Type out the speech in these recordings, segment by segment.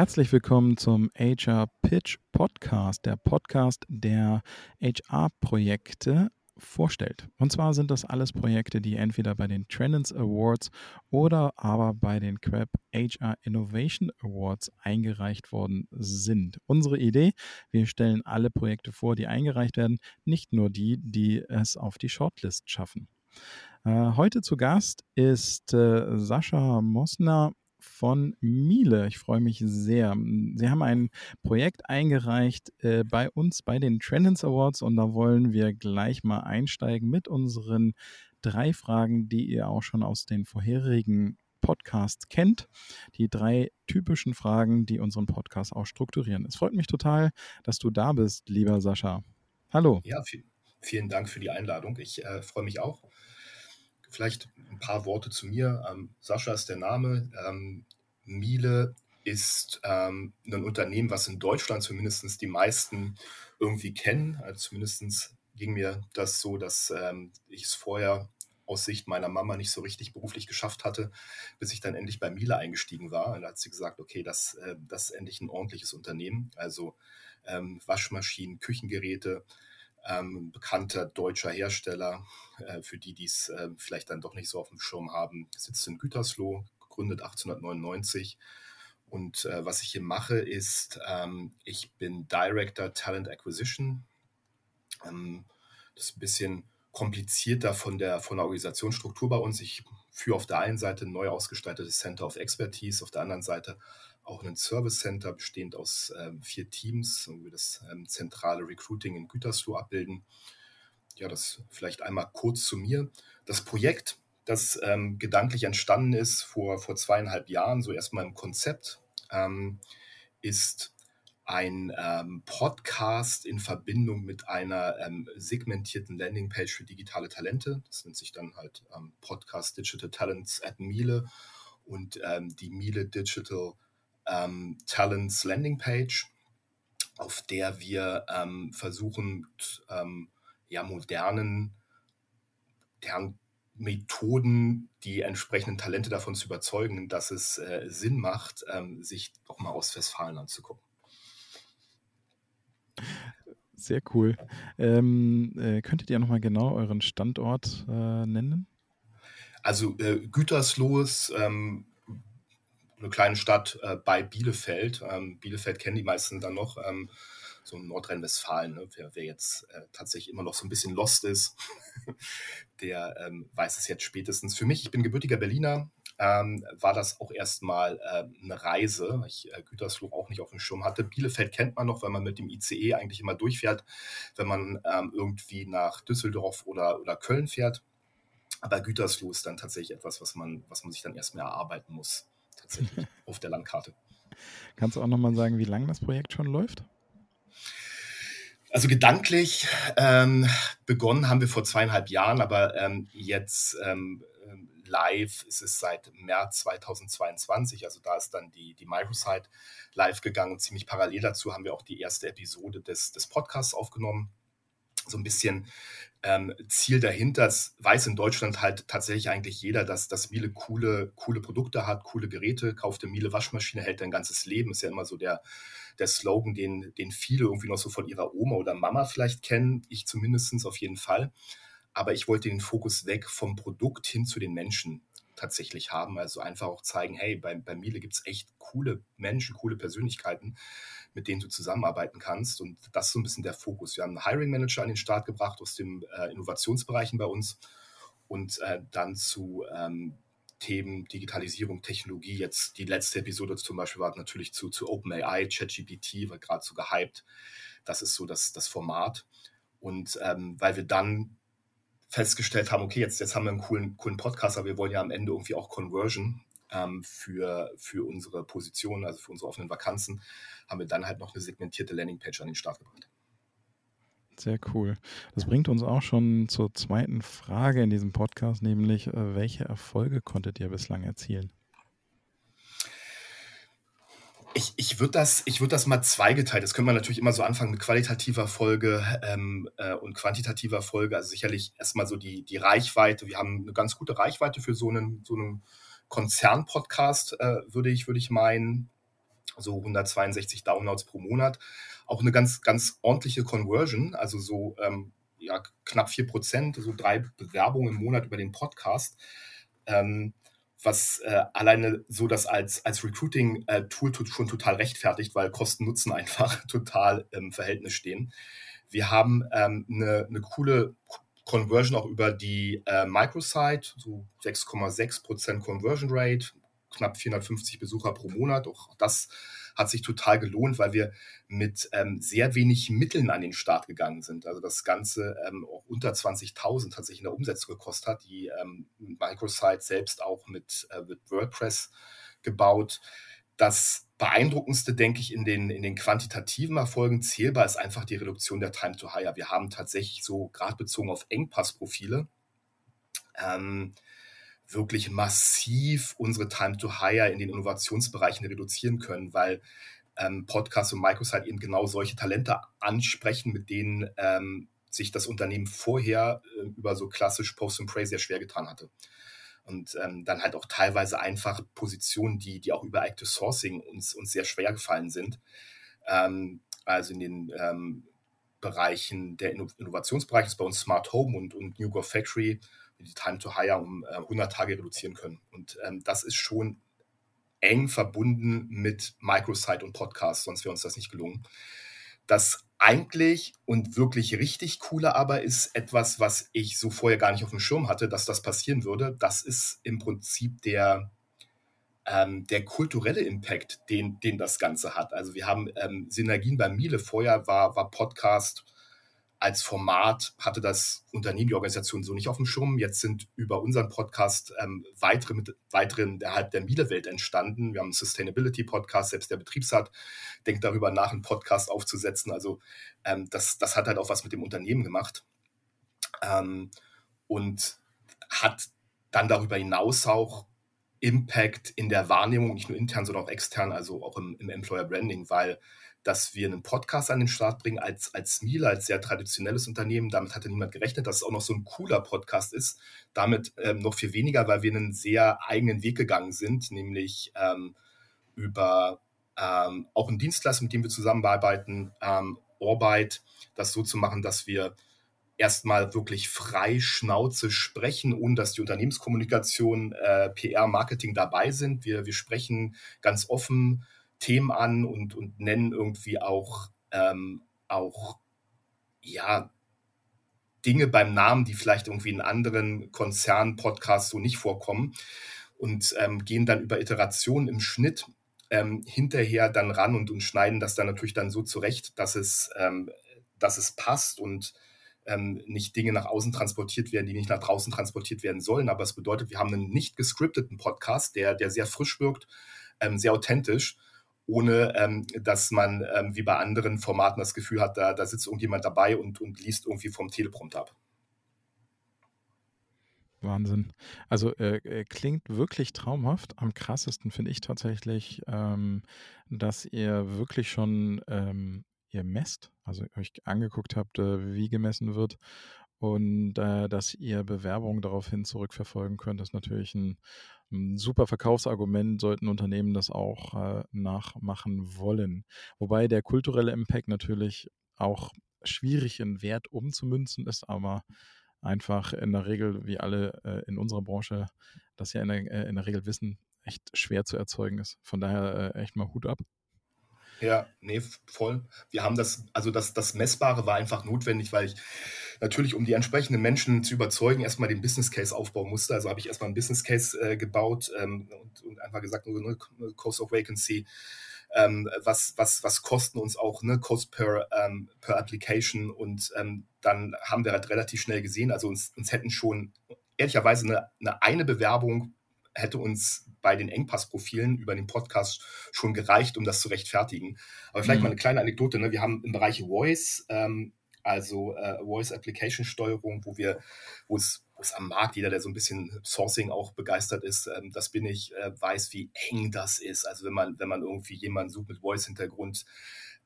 Herzlich willkommen zum HR Pitch Podcast, der Podcast, der HR-Projekte vorstellt. Und zwar sind das alles Projekte, die entweder bei den Trendens Awards oder aber bei den Crab HR Innovation Awards eingereicht worden sind. Unsere Idee, wir stellen alle Projekte vor, die eingereicht werden, nicht nur die, die es auf die Shortlist schaffen. Äh, heute zu Gast ist äh, Sascha Mosner von Miele. Ich freue mich sehr. Sie haben ein Projekt eingereicht äh, bei uns bei den Trendens Awards und da wollen wir gleich mal einsteigen mit unseren drei Fragen, die ihr auch schon aus den vorherigen Podcasts kennt. Die drei typischen Fragen, die unseren Podcast auch strukturieren. Es freut mich total, dass du da bist, lieber Sascha. Hallo. Ja, vielen Dank für die Einladung. Ich äh, freue mich auch. Vielleicht ein paar Worte zu mir. Ähm, Sascha ist der Name. Ähm, Miele ist ähm, ein Unternehmen, was in Deutschland zumindest die meisten irgendwie kennen. Also zumindest ging mir das so, dass ähm, ich es vorher aus Sicht meiner Mama nicht so richtig beruflich geschafft hatte, bis ich dann endlich bei Miele eingestiegen war. Und da hat sie gesagt, okay, das, äh, das ist endlich ein ordentliches Unternehmen. Also ähm, Waschmaschinen, Küchengeräte, ähm, bekannter deutscher Hersteller, äh, für die, die es äh, vielleicht dann doch nicht so auf dem Schirm haben, sitzt in Gütersloh, gegründet 1899. Und äh, was ich hier mache, ist, ähm, ich bin Director Talent Acquisition. Ähm, das ist ein bisschen komplizierter von der, von der Organisationsstruktur bei uns. Ich führe auf der einen Seite ein neu ausgestaltetes Center of Expertise, auf der anderen Seite auch ein Service Center bestehend aus ähm, vier Teams, wo wir das ähm, zentrale Recruiting in Gütersloh abbilden. Ja, das vielleicht einmal kurz zu mir. Das Projekt, das ähm, gedanklich entstanden ist vor, vor zweieinhalb Jahren, so erstmal im Konzept, ähm, ist ein ähm, Podcast in Verbindung mit einer ähm, segmentierten Landingpage für digitale Talente. Das nennt sich dann halt Podcast Digital Talents at Miele und die Miele Digital ähm, Talents Landingpage, auf der wir ähm, versuchen, ja, modernen, modernen Methoden, die entsprechenden Talente davon zu überzeugen, dass es äh, Sinn macht, ähm, sich doch mal aus Westfalen anzugucken. Sehr cool. Ähm, äh, könntet ihr nochmal genau euren Standort äh, nennen? Also äh, Gütersloh ist ähm, eine kleine Stadt äh, bei Bielefeld. Ähm, Bielefeld kennen die meisten dann noch. Ähm, so Nordrhein-Westfalen, ne? wer, wer, jetzt äh, tatsächlich immer noch so ein bisschen lost ist, der ähm, weiß es jetzt spätestens. Für mich, ich bin gebürtiger Berliner, ähm, war das auch erstmal äh, eine Reise, weil ich äh, Gütersloh auch nicht auf dem Schirm hatte. Bielefeld kennt man noch, weil man mit dem ICE eigentlich immer durchfährt, wenn man ähm, irgendwie nach Düsseldorf oder, oder Köln fährt. Aber Gütersloh ist dann tatsächlich etwas, was man, was man sich dann erstmal erarbeiten muss, tatsächlich auf der Landkarte. Kannst du auch nochmal sagen, wie lange das Projekt schon läuft? Also gedanklich ähm, begonnen haben wir vor zweieinhalb Jahren, aber ähm, jetzt ähm, live ist es seit März 2022. Also da ist dann die, die Microsite live gegangen und ziemlich parallel dazu haben wir auch die erste Episode des, des Podcasts aufgenommen. So ein bisschen ähm, Ziel dahinter. Das weiß in Deutschland halt tatsächlich eigentlich jeder, dass, dass Miele coole, coole Produkte hat, coole Geräte. Kauft eine Miele Waschmaschine, hält dein ganzes Leben. Ist ja immer so der, der Slogan, den, den viele irgendwie noch so von ihrer Oma oder Mama vielleicht kennen. Ich zumindest auf jeden Fall. Aber ich wollte den Fokus weg vom Produkt hin zu den Menschen tatsächlich haben. Also einfach auch zeigen, hey, bei, bei Miele gibt es echt coole Menschen, coole Persönlichkeiten, mit denen du zusammenarbeiten kannst. Und das ist so ein bisschen der Fokus. Wir haben einen Hiring Manager an den Start gebracht aus den äh, Innovationsbereichen bei uns und äh, dann zu ähm, Themen Digitalisierung, Technologie. Jetzt die letzte Episode zum Beispiel war natürlich zu, zu OpenAI, ChatGPT, war gerade so gehypt. Das ist so das, das Format. Und ähm, weil wir dann festgestellt haben, okay, jetzt, jetzt haben wir einen coolen, coolen Podcast, aber wir wollen ja am Ende irgendwie auch Conversion ähm, für, für unsere Position, also für unsere offenen Vakanzen, haben wir dann halt noch eine segmentierte Landingpage an den Start gebracht. Sehr cool. Das bringt uns auch schon zur zweiten Frage in diesem Podcast, nämlich äh, welche Erfolge konntet ihr bislang erzielen? Ich, ich würde das, würd das mal zweigeteilt. Das können wir natürlich immer so anfangen mit qualitativer Folge ähm, äh, und quantitativer Folge. Also sicherlich erstmal so die, die Reichweite. Wir haben eine ganz gute Reichweite für so einen, so einen Konzern-Podcast, äh, würde ich, würd ich meinen. so 162 Downloads pro Monat. Auch eine ganz, ganz ordentliche Conversion, also so ähm, ja, knapp 4%, so drei Bewerbungen im Monat über den Podcast. Ähm, was äh, alleine so das als, als Recruiting-Tool äh, schon total rechtfertigt, weil Kosten-Nutzen einfach total im Verhältnis stehen. Wir haben ähm, eine, eine coole Conversion auch über die äh, Microsite, so 6,6% Conversion Rate, knapp 450 Besucher pro Monat. Auch das hat sich total gelohnt, weil wir mit ähm, sehr wenig Mitteln an den Start gegangen sind. Also das Ganze ähm, auch unter 20.000 hat sich in der Umsetzung gekostet hat. Die ähm, Microsite selbst auch mit, äh, mit WordPress gebaut. Das beeindruckendste, denke ich, in den, in den quantitativen Erfolgen zählbar ist einfach die Reduktion der Time to Hire. Wir haben tatsächlich so, gerade bezogen auf Engpassprofile, ähm, wirklich massiv unsere Time to Hire in den Innovationsbereichen reduzieren können, weil ähm, Podcasts und Microsite eben genau solche Talente ansprechen, mit denen ähm, sich das Unternehmen vorher äh, über so klassisch Post and Pray sehr schwer getan hatte. Und ähm, dann halt auch teilweise einfach Positionen, die, die auch über Active Sourcing uns, uns sehr schwer gefallen sind. Ähm, also in den ähm, Bereichen der Innovationsbereich ist bei uns Smart Home und, und New Go Factory die Time to Hire um äh, 100 Tage reduzieren können. Und ähm, das ist schon eng verbunden mit Microsite und Podcast, sonst wäre uns das nicht gelungen. Das eigentlich und wirklich richtig coole aber ist etwas, was ich so vorher gar nicht auf dem Schirm hatte, dass das passieren würde. Das ist im Prinzip der, ähm, der kulturelle Impact, den, den das Ganze hat. Also wir haben ähm, Synergien bei Miele. Vorher war, war Podcast als Format hatte das Unternehmen, die Organisation so nicht auf dem Schirm. Jetzt sind über unseren Podcast ähm, weitere, mit, weitere innerhalb der Miele-Welt entstanden. Wir haben einen Sustainability-Podcast, selbst der Betriebsrat denkt darüber nach, einen Podcast aufzusetzen. Also ähm, das, das hat halt auch was mit dem Unternehmen gemacht. Ähm, und hat dann darüber hinaus auch Impact in der Wahrnehmung, nicht nur intern, sondern auch extern, also auch im, im Employer Branding, weil dass wir einen Podcast an den Start bringen als, als Miele, als sehr traditionelles Unternehmen. Damit hatte niemand gerechnet, dass es auch noch so ein cooler Podcast ist. Damit ähm, noch viel weniger, weil wir einen sehr eigenen Weg gegangen sind, nämlich ähm, über ähm, auch einen Dienstleister, mit dem wir zusammenarbeiten, ähm, Orbite, das so zu machen, dass wir erstmal wirklich frei Schnauze sprechen, ohne dass die Unternehmenskommunikation, äh, PR, Marketing dabei sind. Wir, wir sprechen ganz offen Themen an und, und nennen irgendwie auch, ähm, auch ja, Dinge beim Namen, die vielleicht irgendwie in anderen Konzern-Podcasts so nicht vorkommen und ähm, gehen dann über Iterationen im Schnitt ähm, hinterher dann ran und, und schneiden das dann natürlich dann so zurecht, dass es, ähm, dass es passt und ähm, nicht Dinge nach außen transportiert werden, die nicht nach draußen transportiert werden sollen. Aber es bedeutet, wir haben einen nicht gescripteten Podcast, der, der sehr frisch wirkt, ähm, sehr authentisch ohne ähm, dass man ähm, wie bei anderen Formaten das Gefühl hat, da, da sitzt irgendjemand dabei und, und liest irgendwie vom Teleprompter ab. Wahnsinn. Also äh, äh, klingt wirklich traumhaft. Am krassesten finde ich tatsächlich, ähm, dass ihr wirklich schon ähm, ihr messt, also euch angeguckt habt, äh, wie gemessen wird und äh, dass ihr Bewerbungen daraufhin zurückverfolgen könnt, ist natürlich ein ein super Verkaufsargument, sollten Unternehmen das auch äh, nachmachen wollen. Wobei der kulturelle Impact natürlich auch schwierig in Wert umzumünzen ist, aber einfach in der Regel, wie alle äh, in unserer Branche das ja in der, äh, in der Regel wissen, echt schwer zu erzeugen ist. Von daher äh, echt mal Hut ab. Ja, nee, voll. Wir haben das, also das, das Messbare war einfach notwendig, weil ich natürlich, um die entsprechenden Menschen zu überzeugen, erstmal den Business Case aufbauen musste. Also habe ich erstmal einen Business Case äh, gebaut ähm, und, und, einfach gesagt, ne, Cost of Vacancy, ähm, was, was, was kosten uns auch, ne, Cost per, ähm, per Application und ähm, dann haben wir halt relativ schnell gesehen, also uns, uns hätten schon ehrlicherweise eine, eine Bewerbung hätte uns bei den Engpassprofilen über den Podcast schon gereicht, um das zu rechtfertigen. Aber vielleicht mhm. mal eine kleine Anekdote. Ne? Wir haben im Bereich Voice, ähm, also äh, Voice Application Steuerung, wo wir, wo es am Markt, jeder, der so ein bisschen Sourcing auch begeistert ist, ähm, das bin ich, äh, weiß, wie eng das ist. Also wenn man, wenn man irgendwie jemanden sucht mit Voice-Hintergrund.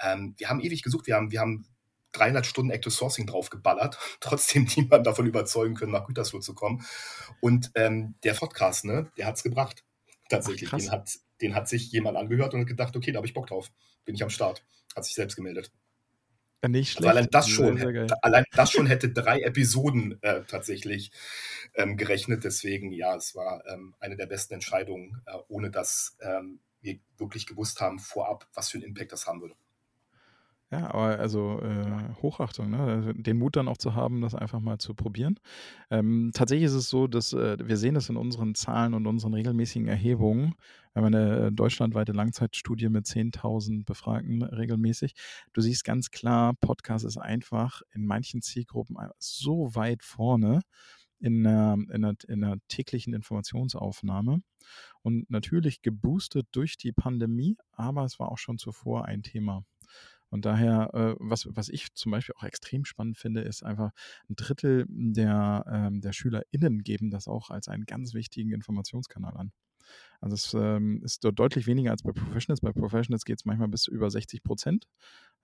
Ähm, wir haben ewig gesucht, wir haben, wir haben 300 Stunden Active Sourcing draufgeballert, trotzdem niemand davon überzeugen können, nach Gütersloh zu kommen. Und ähm, der Podcast, ne, der hat es gebracht. Tatsächlich. Ach, den, hat, den hat sich jemand angehört und hat gedacht, okay, da habe ich Bock drauf. Bin ich am Start. Hat sich selbst gemeldet. Nicht schlecht. Also allein, das schon, sehr, sehr allein das schon hätte drei Episoden äh, tatsächlich ähm, gerechnet. Deswegen, ja, es war ähm, eine der besten Entscheidungen, äh, ohne dass ähm, wir wirklich gewusst haben vorab, was für einen Impact das haben würde. Ja, aber also äh, Hochachtung, ne? Also den Mut dann auch zu haben, das einfach mal zu probieren. Ähm, tatsächlich ist es so, dass äh, wir sehen das in unseren Zahlen und unseren regelmäßigen Erhebungen. Wir haben eine äh, deutschlandweite Langzeitstudie mit 10.000 Befragten regelmäßig. Du siehst ganz klar, Podcast ist einfach in manchen Zielgruppen so weit vorne in einer, in einer, in einer täglichen Informationsaufnahme und natürlich geboostet durch die Pandemie, aber es war auch schon zuvor ein Thema. Und daher, äh, was, was ich zum Beispiel auch extrem spannend finde, ist einfach ein Drittel der, ähm, der SchülerInnen geben das auch als einen ganz wichtigen Informationskanal an. Also es ähm, ist dort deutlich weniger als bei Professionals. Bei Professionals geht es manchmal bis über 60 Prozent.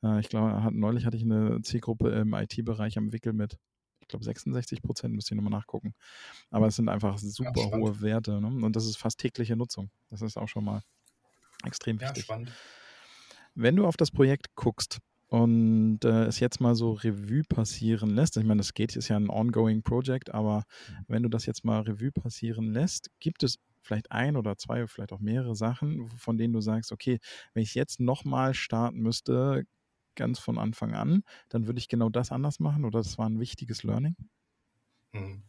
Äh, ich glaube, hat, neulich hatte ich eine Zielgruppe im IT-Bereich am Wickel mit, ich glaube, 66 Prozent, müsste ich nochmal nachgucken. Aber es sind einfach super ja, hohe Werte. Ne? Und das ist fast tägliche Nutzung. Das ist auch schon mal extrem wichtig. Ja, spannend. Wenn du auf das Projekt guckst und äh, es jetzt mal so Revue passieren lässt, ich meine, das geht, ist ja ein ongoing Project, aber mhm. wenn du das jetzt mal Revue passieren lässt, gibt es vielleicht ein oder zwei, vielleicht auch mehrere Sachen, von denen du sagst, okay, wenn ich jetzt nochmal starten müsste, ganz von Anfang an, dann würde ich genau das anders machen oder das war ein wichtiges Learning? Mhm.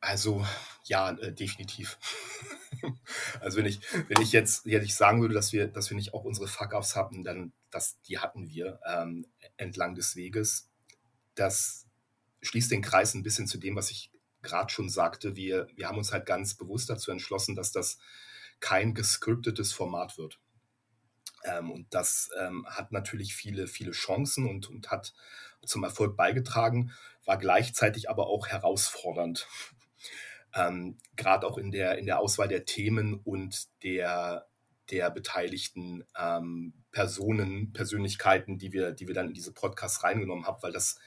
Also ja, äh, definitiv. also wenn ich, wenn ich jetzt, jetzt ich sagen würde, dass wir, dass wir nicht auch unsere Fuck-Ups hatten, dann das, die hatten wir ähm, entlang des Weges. Das schließt den Kreis ein bisschen zu dem, was ich gerade schon sagte. Wir, wir haben uns halt ganz bewusst dazu entschlossen, dass das kein gescriptetes Format wird. Ähm, und das ähm, hat natürlich viele, viele Chancen und, und hat zum Erfolg beigetragen, war gleichzeitig aber auch herausfordernd ähm, gerade auch in der, in der Auswahl der Themen und der, der beteiligten ähm, Personen, Persönlichkeiten, die wir, die wir dann in diese Podcasts reingenommen haben, weil das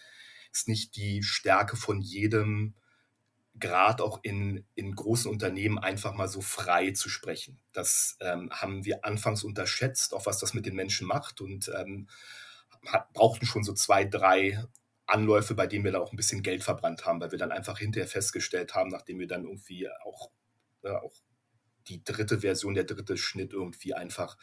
ist nicht die Stärke von jedem, gerade auch in, in großen Unternehmen einfach mal so frei zu sprechen. Das ähm, haben wir anfangs unterschätzt, auch was das mit den Menschen macht und ähm, hat, brauchten schon so zwei, drei Anläufe, bei denen wir dann auch ein bisschen Geld verbrannt haben, weil wir dann einfach hinterher festgestellt haben, nachdem wir dann irgendwie auch, äh, auch die dritte Version, der dritte Schnitt irgendwie einfach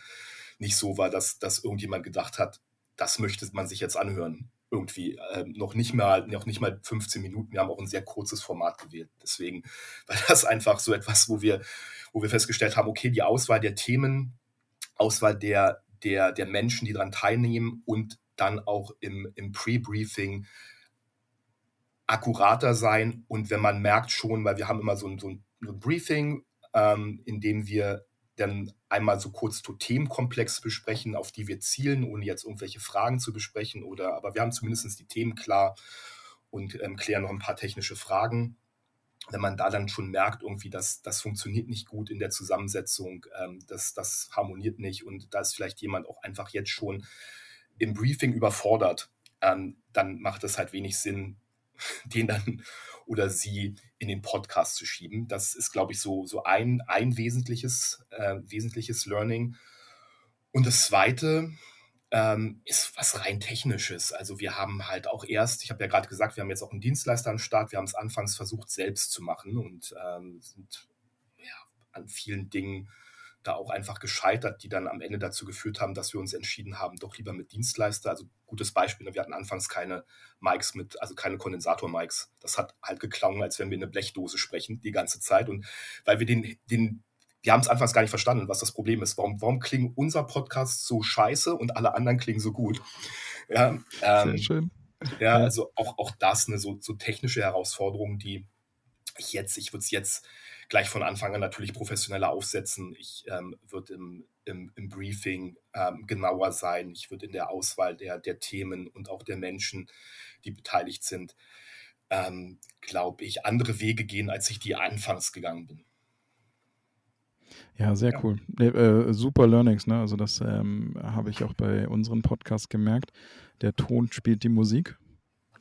nicht so war, dass, dass irgendjemand gedacht hat, das möchte man sich jetzt anhören. Irgendwie ähm, noch nicht mal, noch nicht mal 15 Minuten. Wir haben auch ein sehr kurzes Format gewählt. Deswegen war das einfach so etwas, wo wir, wo wir festgestellt haben, okay, die Auswahl der Themen, Auswahl der, der, der Menschen, die daran teilnehmen und dann auch im, im Pre-Briefing akkurater sein. Und wenn man merkt schon, weil wir haben immer so ein, so ein, Briefing, ähm, in dem wir dann einmal so kurz zu Themenkomplex besprechen, auf die wir zielen, ohne jetzt irgendwelche Fragen zu besprechen. Oder aber wir haben zumindest die Themen klar und ähm, klären noch ein paar technische Fragen. Wenn man da dann schon merkt, irgendwie, dass das funktioniert nicht gut in der Zusammensetzung, ähm, das, das harmoniert nicht und da ist vielleicht jemand auch einfach jetzt schon im Briefing überfordert, ähm, dann macht es halt wenig Sinn, den dann oder sie in den Podcast zu schieben. Das ist, glaube ich, so, so ein, ein wesentliches, äh, wesentliches Learning. Und das zweite ähm, ist was rein technisches. Also wir haben halt auch erst, ich habe ja gerade gesagt, wir haben jetzt auch einen Dienstleister am Start, wir haben es anfangs versucht selbst zu machen und ähm, sind ja, an vielen Dingen da auch einfach gescheitert, die dann am Ende dazu geführt haben, dass wir uns entschieden haben, doch lieber mit Dienstleister. Also gutes Beispiel, ne, wir hatten anfangs keine Mics mit, also keine Kondensator-Mics. Das hat halt geklungen, als wenn wir eine Blechdose sprechen die ganze Zeit. Und weil wir den, den wir haben es anfangs gar nicht verstanden, was das Problem ist. Warum, warum klingen unser Podcast so scheiße und alle anderen klingen so gut? Ja, ähm, Sehr schön. Ja, also auch, auch das eine so, so technische Herausforderung, die ich jetzt, ich würde es jetzt gleich von Anfang an natürlich professioneller aufsetzen. Ich ähm, würde im, im, im, Briefing ähm, genauer sein. Ich würde in der Auswahl der, der Themen und auch der Menschen, die beteiligt sind, ähm, glaube ich, andere Wege gehen, als ich die anfangs gegangen bin. Ja, sehr ja. cool. Äh, super Learnings, ne? Also das ähm, habe ich auch bei unseren Podcasts gemerkt. Der Ton spielt die Musik.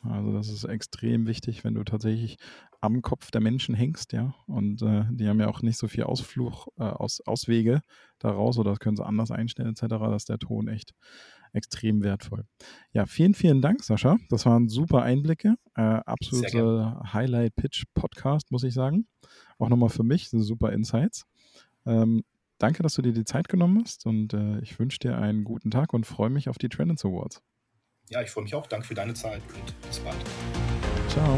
Also das ist extrem wichtig, wenn du tatsächlich am Kopf der Menschen hängst, ja. Und äh, die haben ja auch nicht so viel Ausfluch, äh, Aus, Auswege daraus oder das können sie anders einstellen, etc. Da ist der Ton echt extrem wertvoll. Ja, vielen, vielen Dank, Sascha. Das waren super Einblicke. Äh, absolute Highlight-Pitch-Podcast, muss ich sagen. Auch nochmal für mich, super Insights. Ähm, danke, dass du dir die Zeit genommen hast und äh, ich wünsche dir einen guten Tag und freue mich auf die Trendance Awards. Ja, ich freue mich auch. Danke für deine Zeit und bis bald. Ciao.